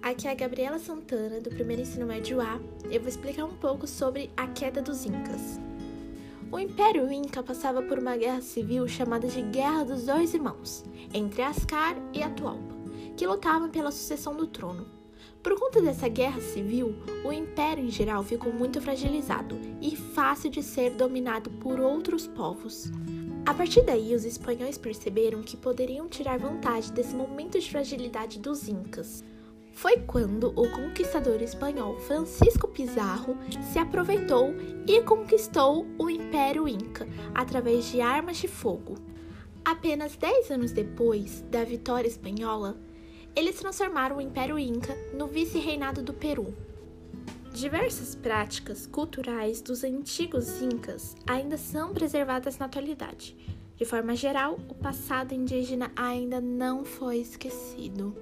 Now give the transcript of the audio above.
Aqui é a Gabriela Santana, do primeiro ensino médio A. Eu vou explicar um pouco sobre a queda dos Incas. O Império Inca passava por uma guerra civil chamada de Guerra dos Dois Irmãos, entre Ascar e Atahualpa, que lutavam pela sucessão do trono. Por conta dessa guerra civil, o império em geral ficou muito fragilizado e fácil de ser dominado por outros povos. A partir daí, os espanhóis perceberam que poderiam tirar vantagem desse momento de fragilidade dos Incas foi quando o conquistador espanhol Francisco Pizarro se aproveitou e conquistou o Império Inca através de armas de fogo. Apenas 10 anos depois da vitória espanhola, eles transformaram o Império Inca no vice-reinado do Peru. Diversas práticas culturais dos antigos Incas ainda são preservadas na atualidade. De forma geral, o passado indígena ainda não foi esquecido.